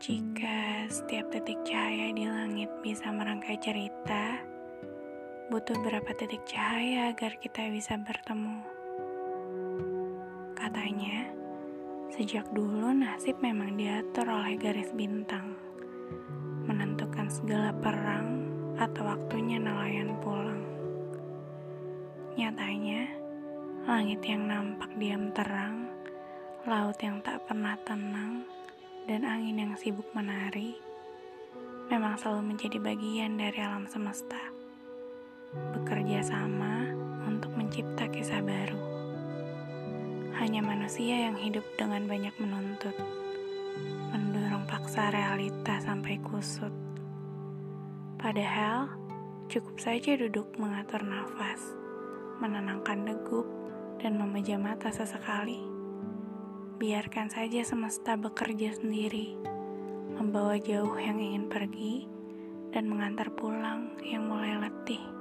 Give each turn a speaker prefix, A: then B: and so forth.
A: Jika setiap detik cahaya di langit bisa merangkai cerita, butuh berapa titik cahaya agar kita bisa bertemu? Katanya, sejak dulu nasib memang diatur oleh garis bintang, menentukan segala perang atau waktunya nelayan pulang. Nyatanya, langit yang nampak diam terang, laut yang tak pernah tenang, dan angin yang sibuk menari memang selalu menjadi bagian dari alam semesta. Bekerja sama untuk mencipta kisah baru. Hanya manusia yang hidup dengan banyak menuntut, mendorong paksa realita sampai kusut. Padahal, cukup saja duduk mengatur nafas, menenangkan degup, dan memejam mata sesekali biarkan saja semesta bekerja sendiri, membawa jauh yang ingin pergi, dan mengantar pulang yang mulai letih.